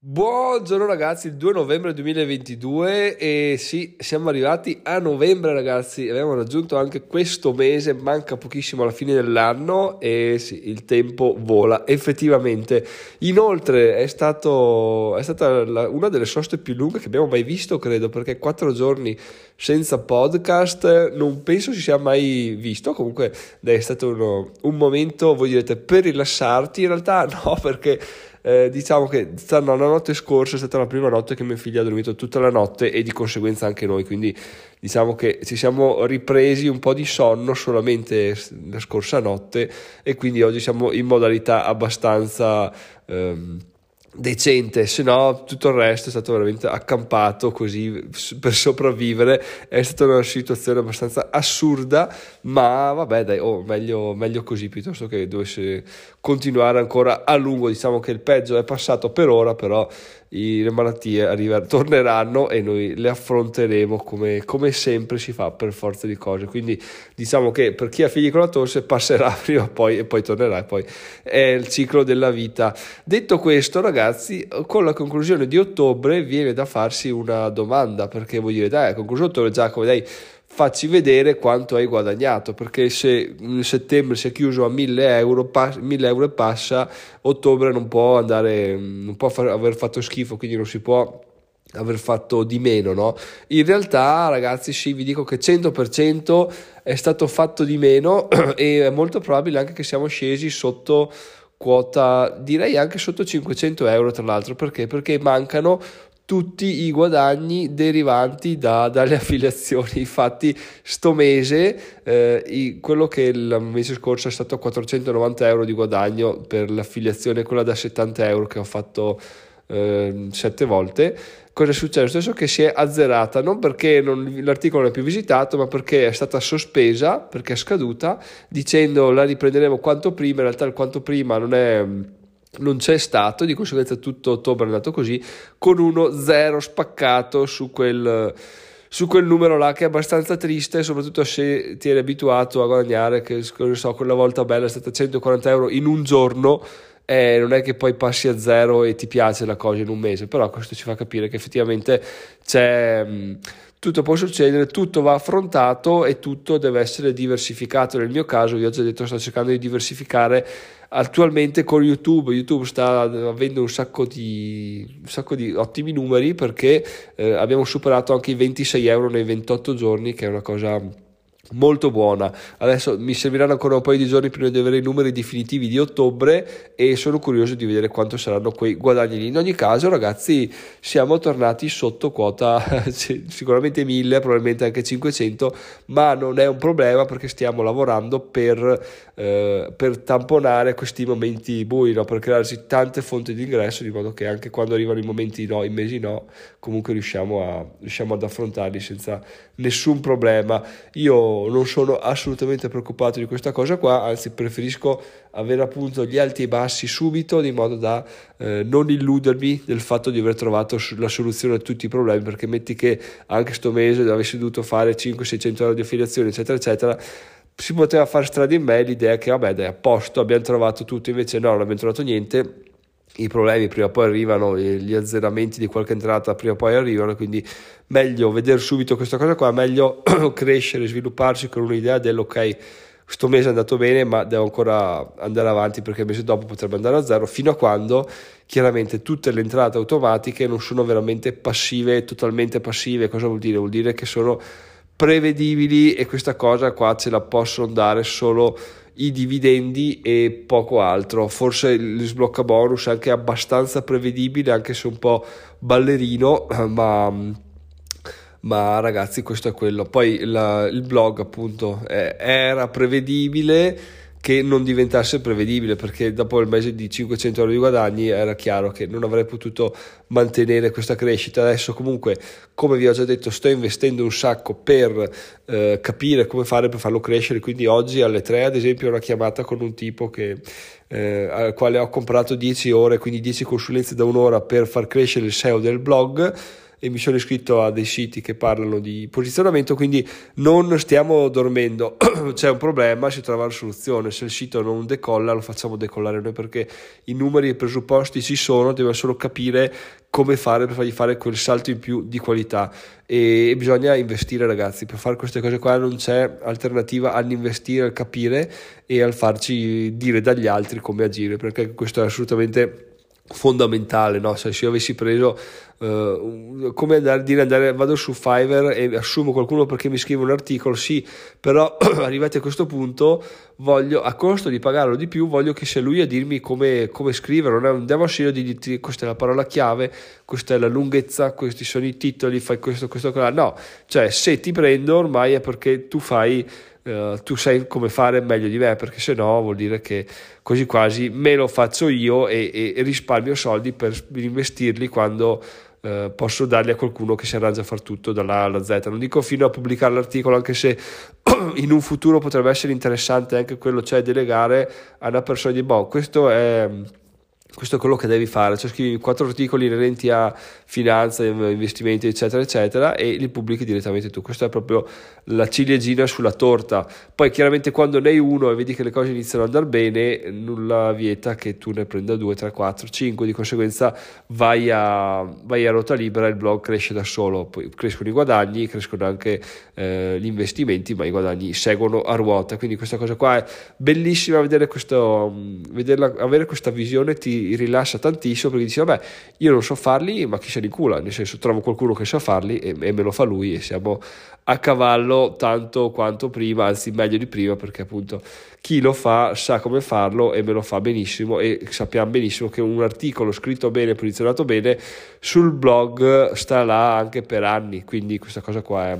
Buongiorno ragazzi, il 2 novembre 2022 e sì, siamo arrivati a novembre ragazzi, abbiamo raggiunto anche questo mese, manca pochissimo alla fine dell'anno e sì, il tempo vola effettivamente. Inoltre è, stato, è stata la, una delle soste più lunghe che abbiamo mai visto, credo, perché quattro giorni senza podcast non penso si sia mai visto, comunque è stato uno, un momento, voi direte, per rilassarti, in realtà no, perché eh, diciamo che la notte scorsa è stata la prima notte che mia figlia ha dormito tutta la notte e di conseguenza anche noi, quindi diciamo che ci siamo ripresi un po' di sonno solamente la scorsa notte e quindi oggi siamo in modalità abbastanza... Ehm, decente, se no tutto il resto è stato veramente accampato così per sopravvivere, è stata una situazione abbastanza assurda, ma vabbè dai, oh, meglio, meglio così piuttosto che dovesse continuare ancora a lungo, diciamo che il peggio è passato per ora, però le malattie arriver- torneranno e noi le affronteremo come, come, sempre si fa per forza di cose. Quindi diciamo che per chi ha figli con la tosse passerà prima o poi e poi tornerà e poi è il ciclo della vita. Detto questo ragazzi, con la conclusione di ottobre viene da farsi una domanda perché vuol dire dai, a conclusione ottobre Giacomo dai facci vedere quanto hai guadagnato perché se settembre si è chiuso a 1000 euro, 1000 euro e passa ottobre non può andare non può far, aver fatto schifo quindi non si può aver fatto di meno no? in realtà ragazzi sì vi dico che 100% è stato fatto di meno e è molto probabile anche che siamo scesi sotto quota direi anche sotto 500 euro tra l'altro perché perché mancano tutti i guadagni derivanti da, dalle affiliazioni. Infatti, sto mese, eh, i, quello che il mese scorso è stato 490 euro di guadagno per l'affiliazione, quella da 70 euro che ho fatto eh, sette volte. Cosa è successo? Adesso che si è azzerata, non perché non, l'articolo non è più visitato, ma perché è stata sospesa, perché è scaduta, dicendo la riprenderemo quanto prima. In realtà, il quanto prima non è non c'è stato, di conseguenza tutto ottobre è andato così, con uno zero spaccato su quel, su quel numero là che è abbastanza triste, soprattutto se ti eri abituato a guadagnare, che so, quella volta bella è stata 140 euro in un giorno, eh, non è che poi passi a zero e ti piace la cosa in un mese, però questo ci fa capire che effettivamente c'è... Mh, tutto può succedere, tutto va affrontato e tutto deve essere diversificato. Nel mio caso, vi ho già detto, sto cercando di diversificare attualmente con YouTube. YouTube sta avendo un sacco di, un sacco di ottimi numeri perché eh, abbiamo superato anche i 26 euro nei 28 giorni, che è una cosa molto buona. Adesso mi serviranno ancora un paio di giorni prima di avere i numeri definitivi di ottobre e sono curioso di vedere quanto saranno quei guadagni In ogni caso, ragazzi, siamo tornati sotto quota sicuramente 1000, probabilmente anche 500, ma non è un problema perché stiamo lavorando per, eh, per tamponare questi momenti bui, no? per crearsi tante fonti di ingresso di modo che anche quando arrivano i momenti no, i mesi no, comunque riusciamo, a, riusciamo ad affrontarli senza nessun problema. Io non sono assolutamente preoccupato di questa cosa qua, anzi preferisco avere appunto gli alti e bassi subito di modo da eh, non illudermi del fatto di aver trovato la soluzione a tutti i problemi perché metti che anche sto mese avessi dovuto fare 500-600 euro di affiliazione eccetera eccetera si poteva fare strada in me l'idea che vabbè dai a posto abbiamo trovato tutto invece no non abbiamo trovato niente i problemi prima o poi arrivano, gli azzeramenti di qualche entrata prima o poi arrivano, quindi meglio vedere subito questa cosa qua, meglio crescere, svilupparsi con un'idea dell'ok, questo mese è andato bene ma devo ancora andare avanti perché il mese dopo potrebbe andare a zero, fino a quando chiaramente tutte le entrate automatiche non sono veramente passive, totalmente passive, cosa vuol dire? Vuol dire che sono prevedibili e questa cosa qua ce la possono dare solo i dividendi e poco altro. Forse il sblocca bonus è anche abbastanza prevedibile, anche se un po' ballerino, ma, ma ragazzi, questo è quello. Poi la, il blog, appunto, eh, era prevedibile che non diventasse prevedibile perché dopo il mese di 500 euro di guadagni era chiaro che non avrei potuto mantenere questa crescita. Adesso comunque come vi ho già detto sto investendo un sacco per eh, capire come fare per farlo crescere. Quindi oggi alle 3 ad esempio ho una chiamata con un tipo che, eh, al quale ho comprato 10 ore quindi 10 consulenze da un'ora per far crescere il SEO del blog e mi sono iscritto a dei siti che parlano di posizionamento, quindi non stiamo dormendo, c'è un problema, si trova la soluzione, se il sito non decolla lo facciamo decollare noi perché i numeri e i presupposti ci sono, dobbiamo solo capire come fare per fargli fare quel salto in più di qualità. E bisogna investire ragazzi, per fare queste cose qua non c'è alternativa all'investire, al capire e al farci dire dagli altri come agire, perché questo è assolutamente fondamentale, no? Cioè, se io avessi preso uh, come andare, dire andare, vado su Fiverr e assumo qualcuno perché mi scrive un articolo, sì, però arrivati a questo punto voglio, a costo di pagarlo di più, voglio che sia lui a dirmi come, come scrivere, non è un devoncino di dirti questa è la parola chiave, questa è la lunghezza, questi sono i titoli, fai questo, questo, quello, no, cioè se ti prendo ormai è perché tu fai Uh, tu sai come fare meglio di me perché se no vuol dire che quasi quasi me lo faccio io e, e risparmio soldi per investirli quando uh, posso darli a qualcuno che si arrangia a far tutto dalla A alla Z. Non dico fino a pubblicare l'articolo anche se in un futuro potrebbe essere interessante anche quello cioè delegare a una persona di boh questo è questo è quello che devi fare, cioè scrivi quattro articoli inerenti a finanza, investimenti, eccetera, eccetera, e li pubblichi direttamente tu. Questa è proprio la ciliegina sulla torta. Poi, chiaramente, quando ne hai uno e vedi che le cose iniziano ad andare bene, nulla vieta che tu ne prenda due, tre, quattro, cinque. Di conseguenza, vai a, vai a ruota libera, il blog cresce da solo. Poi crescono i guadagni, crescono anche eh, gli investimenti, ma i guadagni seguono a ruota. Quindi, questa cosa qua è bellissima vedere questo, vederla, avere questa visione. Ti rilascia tantissimo perché dice vabbè io non so farli ma chi se ne cula? Nel senso trovo qualcuno che sa farli e, e me lo fa lui e siamo a cavallo tanto quanto prima anzi meglio di prima perché appunto chi lo fa sa come farlo e me lo fa benissimo e sappiamo benissimo che un articolo scritto bene posizionato bene sul blog sta là anche per anni quindi questa cosa qua è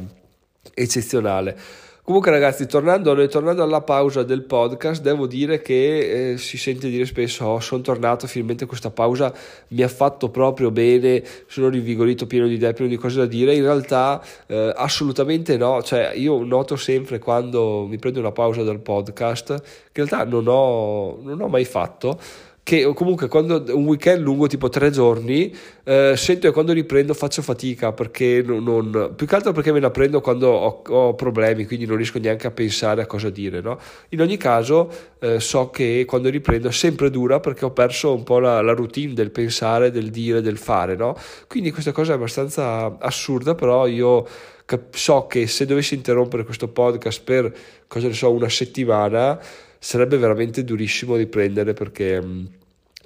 eccezionale Comunque ragazzi, tornando, tornando, alla pausa del podcast, devo dire che eh, si sente dire spesso, oh, sono tornato, finalmente questa pausa mi ha fatto proprio bene, sono rinvigorito, pieno di idee, pieno di cose da dire. In realtà eh, assolutamente no, cioè io noto sempre quando mi prendo una pausa dal podcast, che in realtà non ho, non ho mai fatto che comunque quando un weekend lungo tipo tre giorni eh, sento che quando riprendo faccio fatica perché non, non, più che altro perché me la prendo quando ho, ho, problemi quindi non riesco neanche a pensare a cosa dire no? in ogni caso eh, so che quando riprendo è sempre dura perché ho perso un po' la, la routine del pensare del dire del fare no? quindi questa cosa è abbastanza assurda però io so che se dovessi interrompere questo podcast per cosa ne so una settimana sarebbe veramente durissimo riprendere perché mm,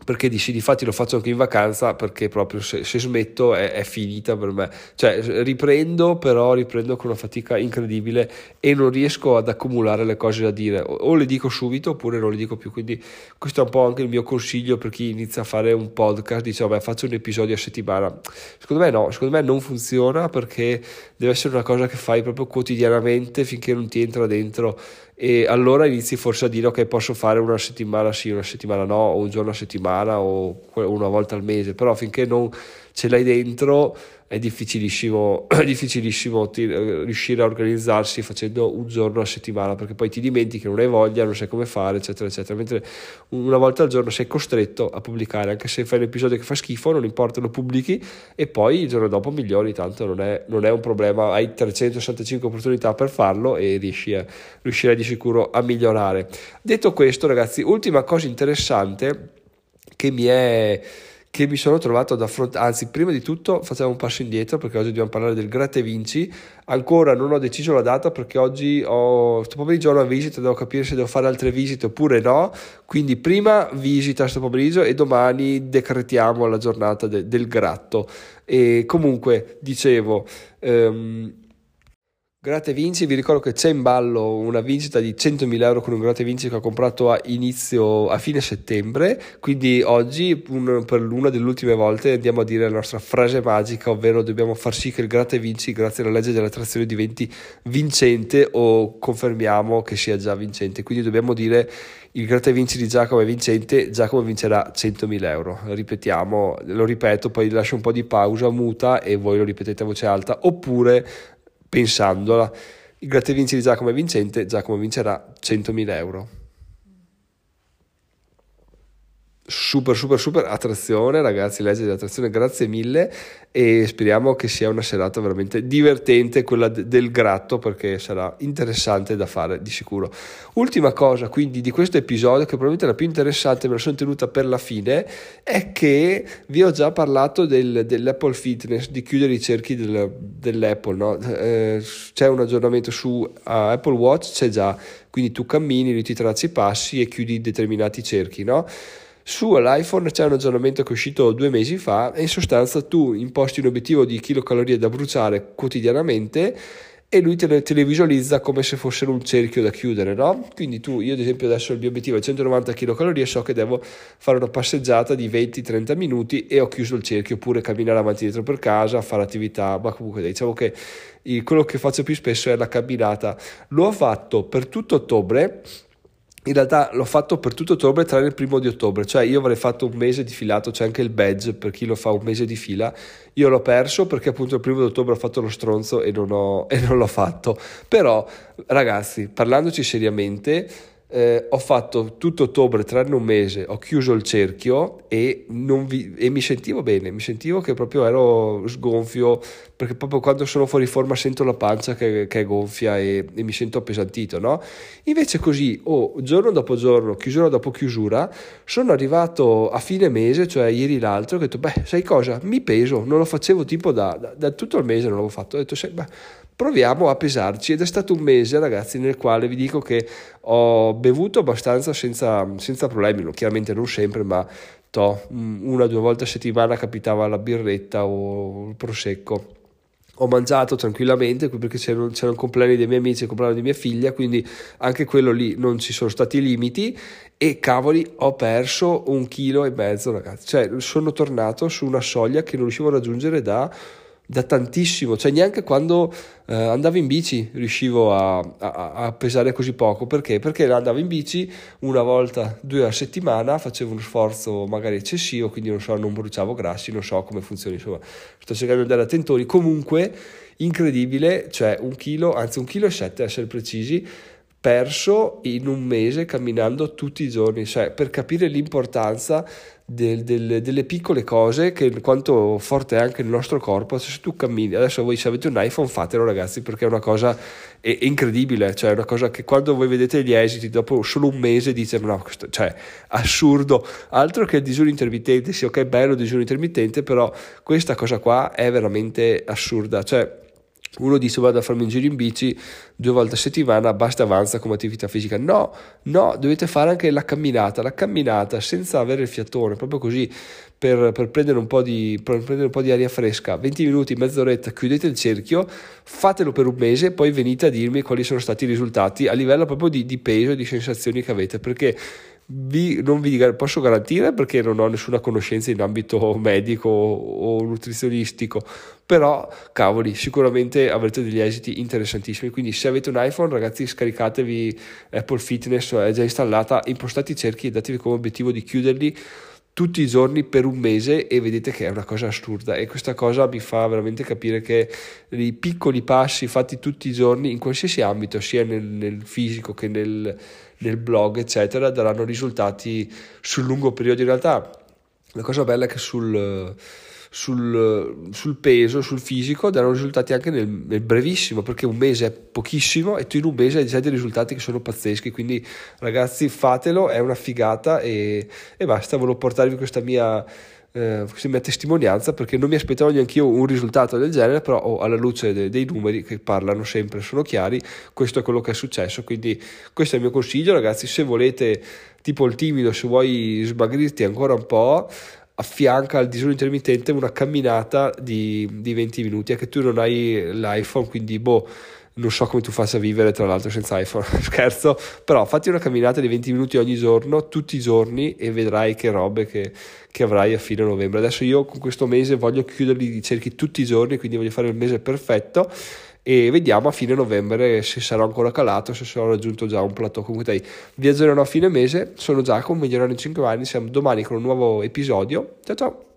perché dici di fatti lo faccio anche in vacanza perché proprio se, se smetto è, è, finita per me. Cioè riprendo però riprendo con una fatica incredibile e non riesco ad accumulare le cose da dire. O, o, le dico subito oppure non le dico più. Quindi questo è un po' anche il mio consiglio per chi inizia a fare un podcast. Dice vabbè faccio un episodio a settimana. Secondo me no secondo me non funziona perché deve essere una cosa che fai proprio quotidianamente finché non ti entra dentro e allora inizi forse a dire ok posso fare una settimana sì, una settimana no, o un giorno a settimana o una volta al mese, però finché non ce l'hai dentro è difficilissimo, è difficilissimo ti, eh, riuscire a organizzarsi facendo un giorno a settimana perché poi ti dimentichi, non hai voglia, non sai come fare, eccetera, eccetera. Mentre una volta al giorno sei costretto a pubblicare, anche se fai un episodio che fa schifo, non importa, lo pubblichi e poi il giorno dopo migliori, tanto non è, non è un problema, hai 365 opportunità per farlo e riesci a, riuscirai di sicuro a migliorare. Detto questo, ragazzi, ultima cosa interessante che mi è che mi sono trovato ad affrontare, anzi prima di tutto facciamo un passo indietro perché oggi dobbiamo parlare del Gratte Vinci, ancora non ho deciso la data perché oggi ho, questo pomeriggio ho una visita, devo capire se devo fare altre visite oppure no, quindi prima visita questo pomeriggio e domani decretiamo la giornata de, del gratto. E comunque dicevo... Um, Gratte Vinci, vi ricordo che c'è in ballo una vincita di 100.000 euro con un Gratte Vinci che ho comprato a inizio, a fine settembre, quindi oggi un, per una delle ultime volte andiamo a dire la nostra frase magica, ovvero dobbiamo far sì che il Gratte Vinci, grazie alla legge dell'attrazione, diventi vincente o confermiamo che sia già vincente, quindi dobbiamo dire il Gratte Vinci di Giacomo è vincente, Giacomo vincerà 100.000 euro, ripetiamo, lo ripeto, poi lascio un po' di pausa muta e voi lo ripetete a voce alta, oppure pensandola. Il gratta vinci di Giacomo è vincente, Giacomo vincerà 100.000 euro. Super super super attrazione ragazzi legge di attrazione grazie mille e speriamo che sia una serata veramente divertente quella de- del gratto perché sarà interessante da fare di sicuro ultima cosa quindi di questo episodio che probabilmente è la più interessante me la sono tenuta per la fine è che vi ho già parlato del, dell'Apple Fitness di chiudere i cerchi del, dell'Apple no? eh, c'è un aggiornamento su uh, Apple Watch c'è già quindi tu cammini, ti tracci i passi e chiudi determinati cerchi no? Su l'iPhone c'è un aggiornamento che è uscito due mesi fa e in sostanza tu imposti un obiettivo di chilocalorie da bruciare quotidianamente e lui te le, te le, visualizza come se fossero un cerchio da chiudere, no? Quindi tu, io ad esempio adesso il mio obiettivo è 190 kcal so che devo fare una passeggiata di 20-30 minuti e ho chiuso il cerchio, oppure camminare avanti e dietro per casa, fare attività, ma comunque diciamo che quello che faccio più spesso è la camminata. L'ho fatto per tutto ottobre in realtà l'ho fatto per tutto ottobre tranne il primo di ottobre, cioè io avrei fatto un mese di filato, c'è anche il badge per chi lo fa un mese di fila, io l'ho perso perché appunto il primo di ottobre ho fatto lo stronzo e non, ho, e non l'ho fatto, però ragazzi parlandoci seriamente eh, ho fatto tutto ottobre, tranne un mese, ho chiuso il cerchio e, vi, e, mi sentivo bene, mi sentivo che proprio ero sgonfio, perché proprio quando sono fuori forma sento la pancia che, che è gonfia e, e, mi sento appesantito, no? Invece così, oh, giorno dopo giorno, chiusura dopo chiusura, sono arrivato a fine mese, cioè ieri l'altro, ho detto, beh, sai cosa, mi peso, non lo facevo tipo da, da, da tutto il mese, non l'avevo fatto, ho detto, sai, beh, proviamo a pesarci ed è stato un mese ragazzi nel quale vi dico che ho bevuto abbastanza senza, senza problemi, chiaramente non sempre ma to, una o due volte a settimana capitava la birretta o il prosecco. Ho mangiato tranquillamente perché c'erano, c'erano compleanni dei miei amici e compleanno di mia figlia, quindi anche quello lì non ci sono stati limiti e cavoli ho perso un chilo e mezzo ragazzi, cioè sono tornato su una soglia che non riuscivo a raggiungere da da tantissimo, cioè neanche quando eh, andavo in bici riuscivo a, a, a, pesare così poco, perché? Perché andavo in bici una volta, due a settimana, facevo uno sforzo magari eccessivo, quindi non so, non bruciavo grassi, non so come funziona, insomma, sto cercando di andare a comunque incredibile, cioè un chilo, anzi un chilo e sette a essere precisi, perso in un mese camminando tutti i giorni, cioè per capire l'importanza del, del, delle piccole cose, che quanto forte è anche il nostro corpo, se tu cammini, adesso voi se avete un iPhone fatelo ragazzi perché è una cosa è, è incredibile, cioè è una cosa che quando voi vedete gli esiti dopo solo un mese dite no, questo, cioè assurdo, altro che il digiuno intermittente, sì ok bello il digiuno intermittente, però questa cosa qua è veramente assurda, cioè uno dice vado a farmi un giro in bici due volte a settimana, basta avanza come attività fisica. No, no, dovete fare anche la camminata, la camminata senza avere il fiatone, proprio così per, per, prendere, un di, per prendere, un po di, aria fresca, 20 minuti, mezz'oretta, chiudete il cerchio, fatelo per un mese, poi venite a dirmi quali sono stati i risultati a livello proprio di, di peso e di sensazioni che avete, perché vi, non vi posso garantire perché non ho nessuna conoscenza in ambito medico o nutrizionistico, però cavoli, sicuramente avrete degli esiti interessantissimi. Quindi se avete un iPhone, ragazzi, scaricatevi Apple Fitness, è già installata, impostate i cerchi e datevi come obiettivo di chiuderli tutti i giorni per un mese e vedete che è una cosa assurda e questa cosa mi fa veramente capire che i piccoli passi fatti tutti i giorni in qualsiasi ambito, sia nel, nel fisico che nel, nel blog, eccetera, daranno risultati sul lungo periodo. In realtà la cosa bella è che sul, sul, sul peso, sul fisico, daranno risultati anche nel, nel, brevissimo, perché un mese è pochissimo e tu in un mese hai già dei risultati che sono pazzeschi. Quindi ragazzi fatelo, è una figata e, e basta, volevo portarvi questa mia eh, questa mia testimonianza perché non mi aspettavo neanche io un risultato del genere, però oh, alla luce de- dei numeri che parlano sempre, sono chiari, questo è quello che è successo. Quindi questo è il mio consiglio, ragazzi, se volete tipo il timido, se vuoi smagrirti ancora un po', affianca al disegno intermittente una camminata di, di 20 minuti, anche tu non hai l'iPhone, quindi boh non so come tu faccia a vivere tra l'altro senza iPhone, scherzo, però fatti una camminata di 20 minuti ogni giorno, tutti i giorni e vedrai che robe che, che avrai a fine novembre. Adesso io con questo mese voglio chiuderli i cerchi tutti i giorni, quindi voglio fare il mese perfetto e vediamo a fine novembre se sarò ancora calato, se sarò raggiunto già un plateau. Comunque dai, vi aggiornerò a fine mese, sono Giacomo, migliorare in 5 anni, siamo domani con un nuovo episodio. Ciao ciao!